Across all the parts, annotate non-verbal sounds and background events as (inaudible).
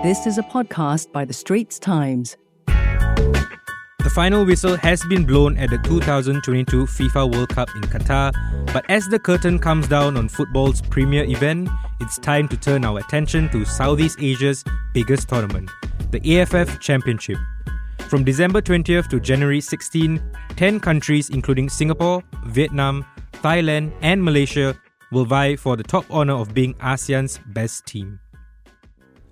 This is a podcast by The Straits Times. The final whistle has been blown at the 2022 FIFA World Cup in Qatar, but as the curtain comes down on football's premier event, it's time to turn our attention to Southeast Asia's biggest tournament, the AFF Championship. From December 20th to January 16, 10 countries, including Singapore, Vietnam, Thailand, and Malaysia, will vie for the top honor of being ASEAN's best team.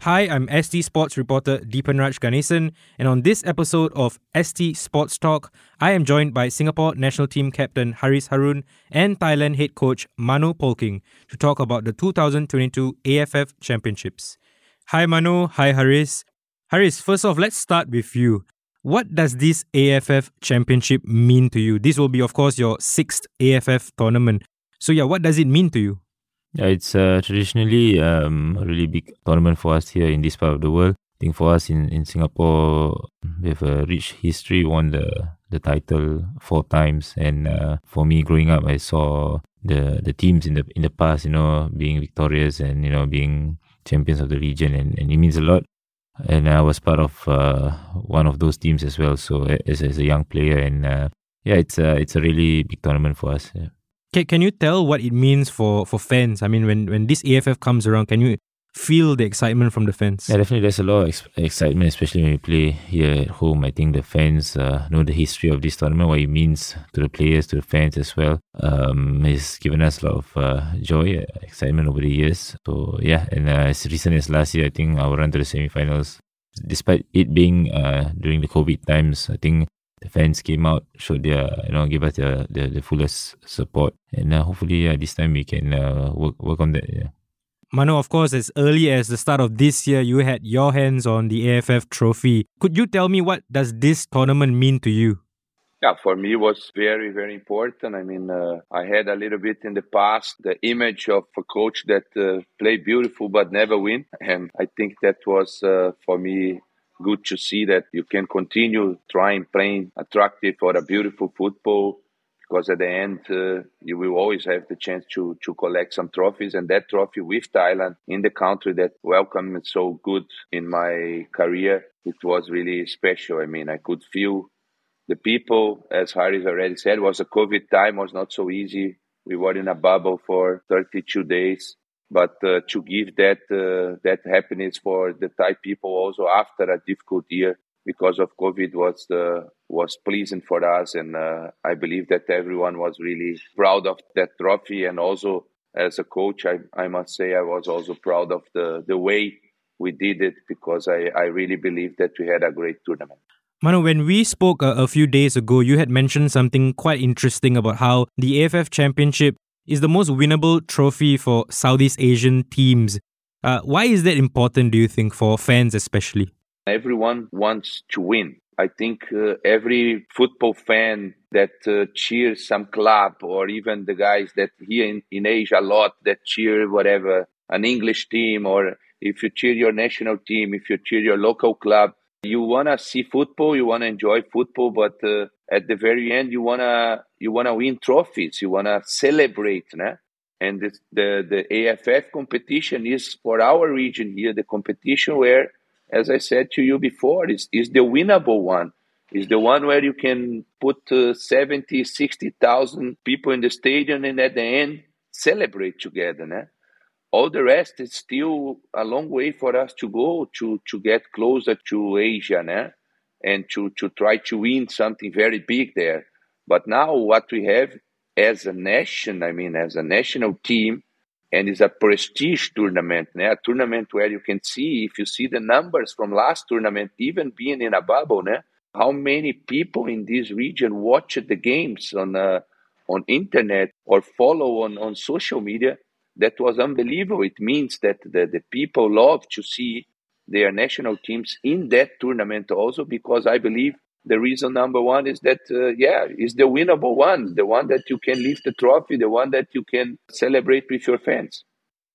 Hi, I'm ST Sports reporter Deepanraj Ganesan, and on this episode of ST Sports Talk, I am joined by Singapore national team captain Haris Harun and Thailand head coach Manu Polking to talk about the 2022 AFF Championships. Hi Manu, hi Haris. Haris, first off, let's start with you. What does this AFF Championship mean to you? This will be, of course, your sixth AFF tournament. So, yeah, what does it mean to you? Yeah, it's uh, traditionally um, a really big tournament for us here in this part of the world. I think for us in, in Singapore, we have a rich history, won the, the title four times. And uh, for me, growing up, I saw the, the teams in the in the past, you know, being victorious and, you know, being champions of the region. And, and it means a lot. And I was part of uh, one of those teams as well. So as, as a young player, and uh, yeah, it's a, it's a really big tournament for us. Yeah. Can, can you tell what it means for, for fans? I mean, when, when this AFF comes around, can you feel the excitement from the fans? Yeah, definitely. There's a lot of ex- excitement, especially when we play here at home. I think the fans uh, know the history of this tournament, what it means to the players, to the fans as well. Um, it's given us a lot of uh, joy, excitement over the years. So yeah, and uh, as recent as last year, I think our run to the semi-finals, despite it being uh, during the COVID times, I think the fans came out, showed their, you know, give us the, the, the fullest support. And uh, hopefully uh, this time we can uh, work, work on that. Yeah. Mano, of course, as early as the start of this year, you had your hands on the AFF trophy. Could you tell me what does this tournament mean to you? Yeah, for me it was very, very important. I mean, uh, I had a little bit in the past the image of a coach that uh, played beautiful but never win, (laughs) and I think that was uh, for me good to see that you can continue trying playing attractive or a beautiful football because at the end uh, you will always have the chance to to collect some trophies and that trophy with Thailand in the country that welcomed me so good in my career it was really special. I mean I could feel the people as Haris already said was a covid time was not so easy. We were in a bubble for 32 days but uh, to give that uh, that happiness for the Thai people also after a difficult year because of COVID was uh, was pleasing for us, and uh, I believe that everyone was really proud of that trophy, and also as a coach, I, I must say I was also proud of the the way we did it because I, I really believe that we had a great tournament. Manu, when we spoke a, a few days ago, you had mentioned something quite interesting about how the AFF Championship is the most winnable trophy for Southeast Asian teams. Uh, why is that important, do you think, for fans especially? Everyone wants to win. I think uh, every football fan that uh, cheers some club, or even the guys that here in, in Asia a lot that cheer whatever, an English team, or if you cheer your national team, if you cheer your local club, you want to see football, you want to enjoy football, but uh, at the very end, you want to you want to win trophies, you want to celebrate, né? And the, the the AFF competition is for our region here the competition where, as I said to you before, is is the winnable one. Is the one where you can put uh, 70, 60,000 people in the stadium and at the end celebrate together. Né? all the rest is still a long way for us to go to to get closer to Asia, né? And to to try to win something very big there. But now what we have as a nation, I mean, as a national team, and it's a prestige tournament, né? a tournament where you can see if you see the numbers from last tournament, even being in a bubble, né? how many people in this region watch the games on uh, on internet or follow on on social media that was unbelievable. It means that the, the people love to see their national teams in that tournament also because I believe the reason number one is that uh, yeah is the winnable one the one that you can lift the trophy the one that you can celebrate with your fans.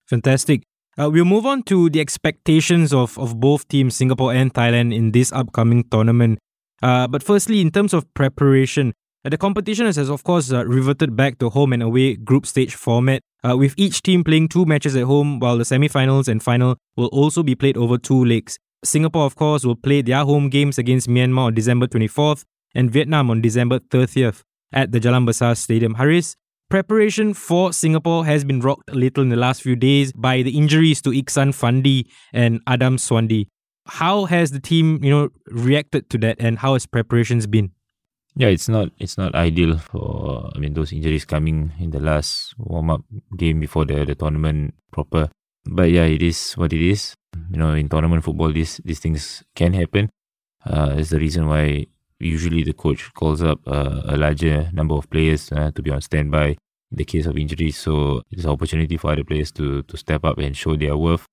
Fantastic. Uh, we'll move on to the expectations of, of both teams singapore and thailand in this upcoming tournament. Uh, but firstly in terms of preparation The competition has, of course, uh, reverted back to home and away group stage format, uh, with each team playing two matches at home, while the semi finals and final will also be played over two legs. Singapore, of course, will play their home games against Myanmar on December 24th and Vietnam on December 30th at the Jalan Besar Stadium. Haris, preparation for Singapore has been rocked a little in the last few days by the injuries to Ikhsan Fandi and Adam Swandi. How has the team, you know, reacted to that and how has preparations been? Yeah, it's not it's not ideal for I mean those injuries coming in the last warm up game before the, the tournament proper. But yeah, it is what it is. You know, in tournament football, these these things can happen. Uh, it's the reason why usually the coach calls up uh, a larger number of players uh, to be on standby in the case of injuries. So it's an opportunity for other players to to step up and show their worth.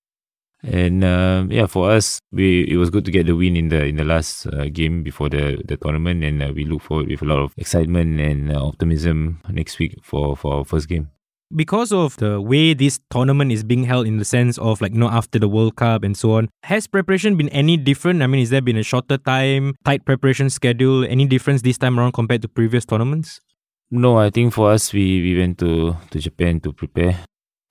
And uh, yeah, for us, we it was good to get the win in the in the last uh, game before the the tournament, and uh, we look forward with a lot of excitement and uh, optimism next week for for our first game. Because of the way this tournament is being held, in the sense of like you know after the World Cup and so on, has preparation been any different? I mean, is there been a shorter time, tight preparation schedule, any difference this time around compared to previous tournaments? No, I think for us, we, we went to, to Japan to prepare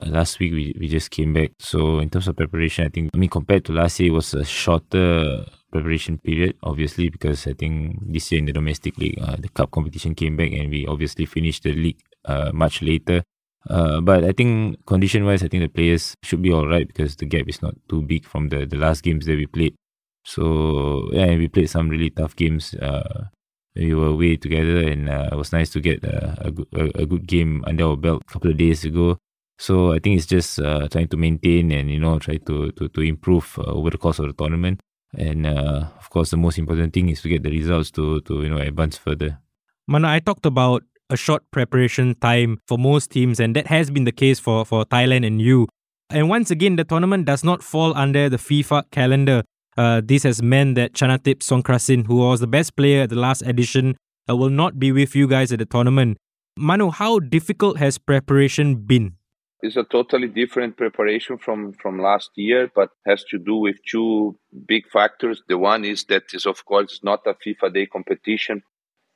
last week we, we just came back. So in terms of preparation, I think I mean compared to last year, it was a shorter preparation period. Obviously, because I think this year in the domestic league, uh, the cup competition came back, and we obviously finished the league uh, much later. Uh, but I think condition wise, I think the players should be all right because the gap is not too big from the, the last games that we played. So yeah, we played some really tough games. Uh, we were away together, and uh, it was nice to get a, good, a, a good game under our belt a couple of days ago. So I think it's just uh, trying to maintain and you know try to to to improve uh, over the course of the tournament. And uh, of course, the most important thing is to get the results to to you know advance further. Mana, I talked about a short preparation time for most teams, and that has been the case for for Thailand and you. And once again, the tournament does not fall under the FIFA calendar. Uh, this has meant that Chanathip Songkrasin, who was the best player at the last edition, uh, will not be with you guys at the tournament. Manu, how difficult has preparation been? It's a totally different preparation from, from last year, but has to do with two big factors. The one is that is of course not a FIFA day competition,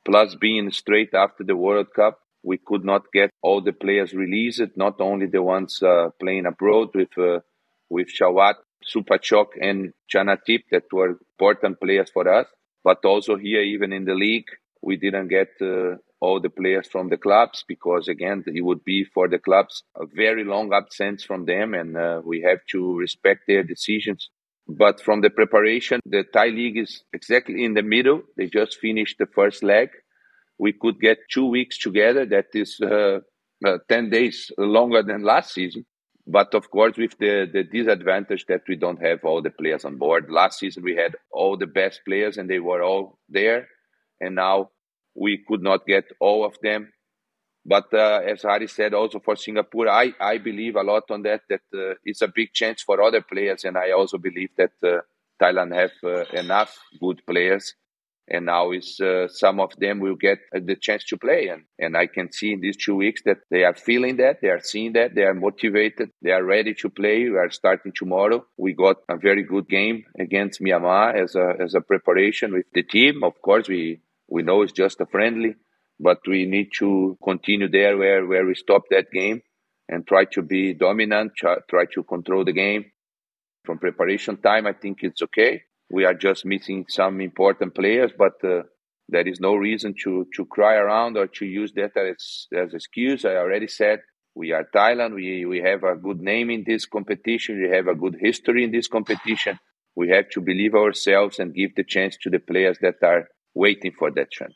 plus being straight after the World Cup. We could not get all the players released, not only the ones uh, playing abroad with uh, with Shawat, Supachok, and Chanathip that were important players for us, but also here, even in the league, we didn't get uh, all the players from the clubs because again it would be for the clubs a very long absence from them and uh, we have to respect their decisions. But from the preparation the thai league is exactly in the middle. They just finished the first leg. We could get two weeks together. That is uh, uh, 10 days longer than last season. But of course with the, the disadvantage that we don't have all the players on board. Last season we had all the best players and they were all there. And now we could not get all of them. But uh, as Hari said, also for Singapore, I, I believe a lot on that, that uh, it's a big chance for other players. And I also believe that uh, Thailand have uh, enough good players. And now is uh, some of them will get uh, the chance to play. And, and I can see in these two weeks that they are feeling that, they are seeing that, they are motivated, they are ready to play. We are starting tomorrow. We got a very good game against Myanmar as a, as a preparation with the team. Of course, we we know it's just a friendly, but we need to continue there where, where we stopped that game and try to be dominant, try, to control the game. From preparation time, I think it's okay. We are just missing some important players, but uh, there is no reason to, to cry around or to use that as, as excuse. I already said we are Thailand. We, we have a good name in this competition. We have a good history in this competition. We have to believe ourselves and give the chance to the players that are waiting for that chance.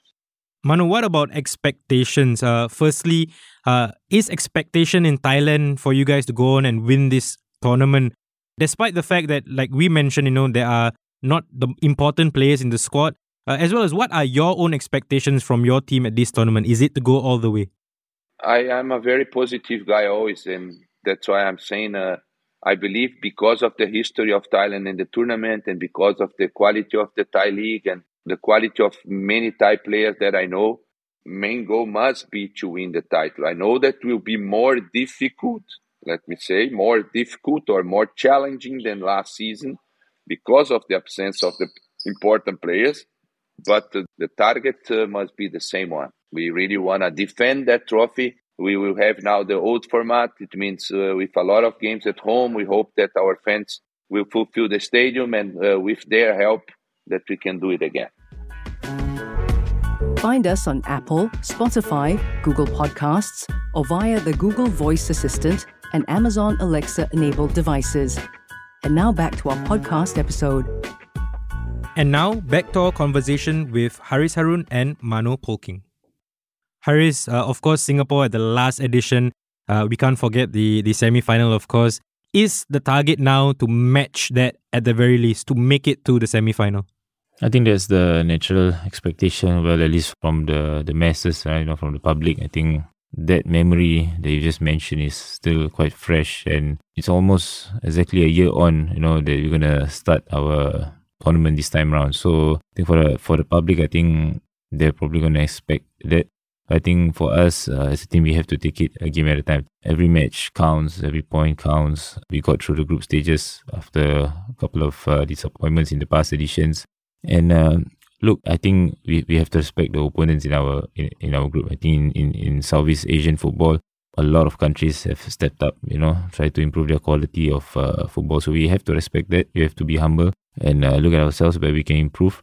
Manu, what about expectations? Uh, firstly, uh, is expectation in Thailand for you guys to go on and win this tournament, despite the fact that, like we mentioned, you know, there are not the important players in the squad, uh, as well as what are your own expectations from your team at this tournament? Is it to go all the way? I am a very positive guy always, and that's why I'm saying uh, I believe because of the history of Thailand in the tournament and because of the quality of the Thai league and the quality of many Thai players that I know, main goal must be to win the title. I know that will be more difficult, let me say, more difficult or more challenging than last season because of the absence of the important players, but the, the target uh, must be the same one. We really want to defend that trophy. We will have now the old format. It means uh, with a lot of games at home, we hope that our fans will fulfill the stadium and uh, with their help that we can do it again. Find us on Apple, Spotify, Google Podcasts, or via the Google Voice Assistant and Amazon Alexa enabled devices. And now back to our podcast episode. And now back to our conversation with Haris Harun and Mano Polking. Haris, uh, of course, Singapore at the last edition. Uh, we can't forget the the semi final, of course. Is the target now to match that at the very least to make it to the semi final? I think that's the natural expectation. Well, at least from the the masses, right, you know, from the public. I think that memory that you just mentioned is still quite fresh, and it's almost exactly a year on. You know that we're gonna start our tournament this time around. So I think for the for the public, I think they're probably gonna expect that. I think for us uh, as a team, we have to take it a game at a time. Every match counts, every point counts. We got through the group stages after a couple of uh, disappointments in the past editions. And uh, look, I think we, we have to respect the opponents in our in, in our group. I think in, in, in Southeast Asian football, a lot of countries have stepped up, you know, try to improve their quality of uh, football. So we have to respect that. We have to be humble and uh, look at ourselves where we can improve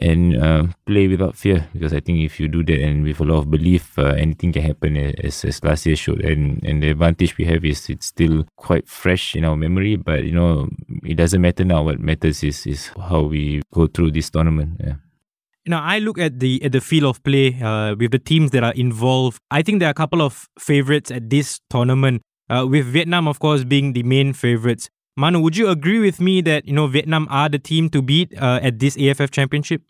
and uh, play without fear because I think if you do that and with a lot of belief, uh, anything can happen as, as last year showed. And, and the advantage we have is it's still quite fresh in our memory, but you know, it doesn't matter now. What matters is, is how we go through this tournament. Yeah. Now, I look at the at the field of play uh, with the teams that are involved. I think there are a couple of favorites at this tournament. Uh, with Vietnam, of course, being the main favorites. Manu, would you agree with me that you know Vietnam are the team to beat uh, at this AFF Championship?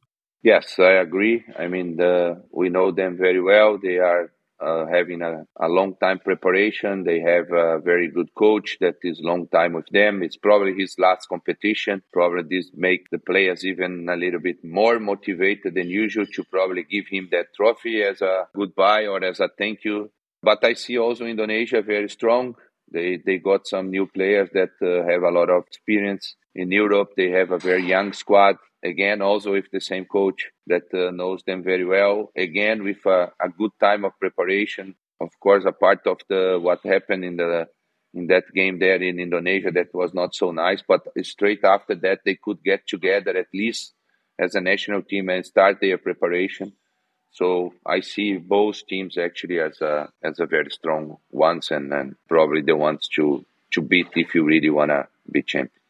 Yes, I agree. I mean, the, we know them very well. They are uh, having a, a long time preparation. They have a very good coach that is long time with them. It's probably his last competition. Probably this make the players even a little bit more motivated than usual to probably give him that trophy as a goodbye or as a thank you. But I see also Indonesia very strong. They they got some new players that uh, have a lot of experience in Europe. They have a very young squad. Again, also with the same coach that uh, knows them very well. Again, with a, a, good time of preparation. Of course, a part of the what happened in the in that game there in Indonesia that was not so nice. But straight after that, they could get together at least as a national team and start their preparation. So I see both teams actually as a as a very strong ones and, and probably the ones to to beat if you really wanna be champion.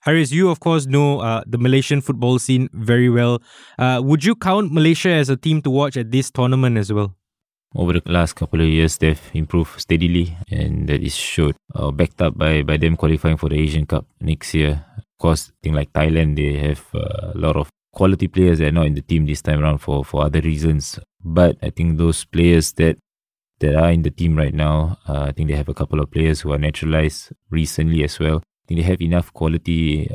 Haris, you of course know uh, the Malaysian football scene very well. Uh, would you count Malaysia as a team to watch at this tournament as well? Over the last couple of years, they've improved steadily, and that is showed, uh, backed up by, by them qualifying for the Asian Cup next year. Of course, thing like Thailand, they have uh, a lot of quality players that are not in the team this time around for, for other reasons. But I think those players that that are in the team right now, uh, I think they have a couple of players who are naturalized recently as well. I think they have enough quality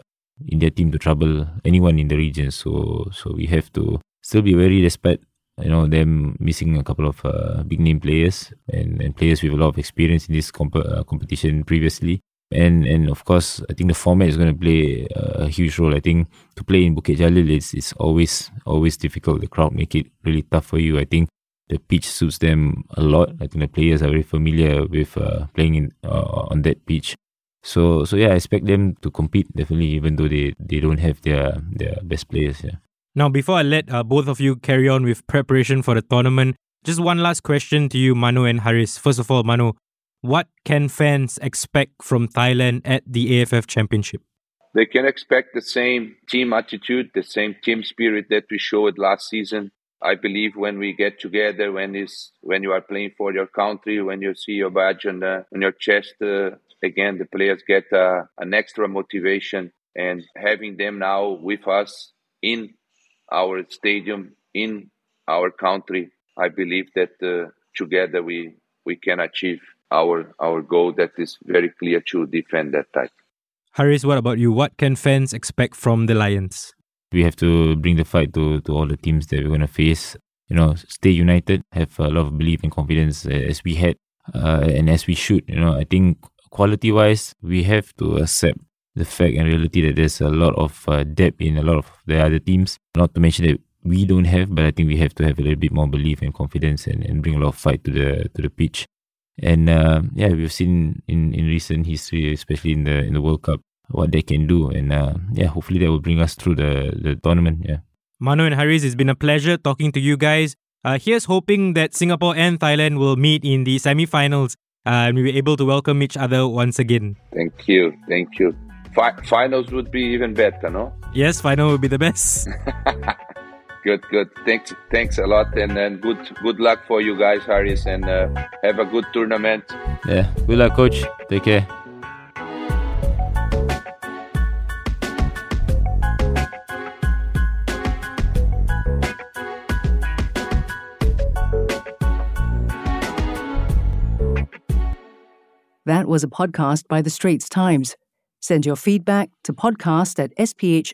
in their team to trouble anyone in the region. So so we have to still be very despite you know them missing a couple of uh, big name players and, and players with a lot of experience in this comp- uh, competition previously and and of course, I think the format is going to play a huge role. I think to play in Bukit Jalil is is always always difficult. The crowd make it really tough for you. I think the pitch suits them a lot. I think the players are very familiar with uh, playing in uh, on that pitch. So so yeah, I expect them to compete definitely, even though they, they don't have their their best players. Yeah. Now, before I let uh, both of you carry on with preparation for the tournament, just one last question to you, Manu and Haris. First of all, Manu, what can fans expect from Thailand at the AFF Championship? They can expect the same team attitude, the same team spirit that we showed last season. I believe when we get together, when is when you are playing for your country, when you see your badge on, the, on your chest, uh, again the players get uh, an extra motivation. And having them now with us in our stadium, in our country, I believe that uh, together we we can achieve our our goal that is very clear to defend that title. Haris, what about you? What can fans expect from the Lions? We have to bring the fight to, to all the teams that we're going to face. You know, stay united, have a lot of belief and confidence as we had uh, and as we should. You know, I think quality wise, we have to accept the fact and reality that there's a lot of uh, depth in a lot of the other teams. Not to mention that we don't have, but I think we have to have a little bit more belief and confidence and, and bring a lot of fight to the to the pitch. And uh, yeah, we've seen in, in recent history, especially in the in the World Cup, what they can do. And uh, yeah, hopefully that will bring us through the, the tournament. Yeah. Manu and Haris, it's been a pleasure talking to you guys. Uh, here's hoping that Singapore and Thailand will meet in the semi-finals uh, and we'll be able to welcome each other once again. Thank you. Thank you. Fi- finals would be even better, no? Yes, final would be the best. (laughs) good, good. Thanks, thanks a lot, and, and good, good luck for you guys, Haris, and uh, have a good tournament. Yeah, good luck, coach. Take care. That was a podcast by The Straits Times. Send your feedback to podcast at sph.com.sg.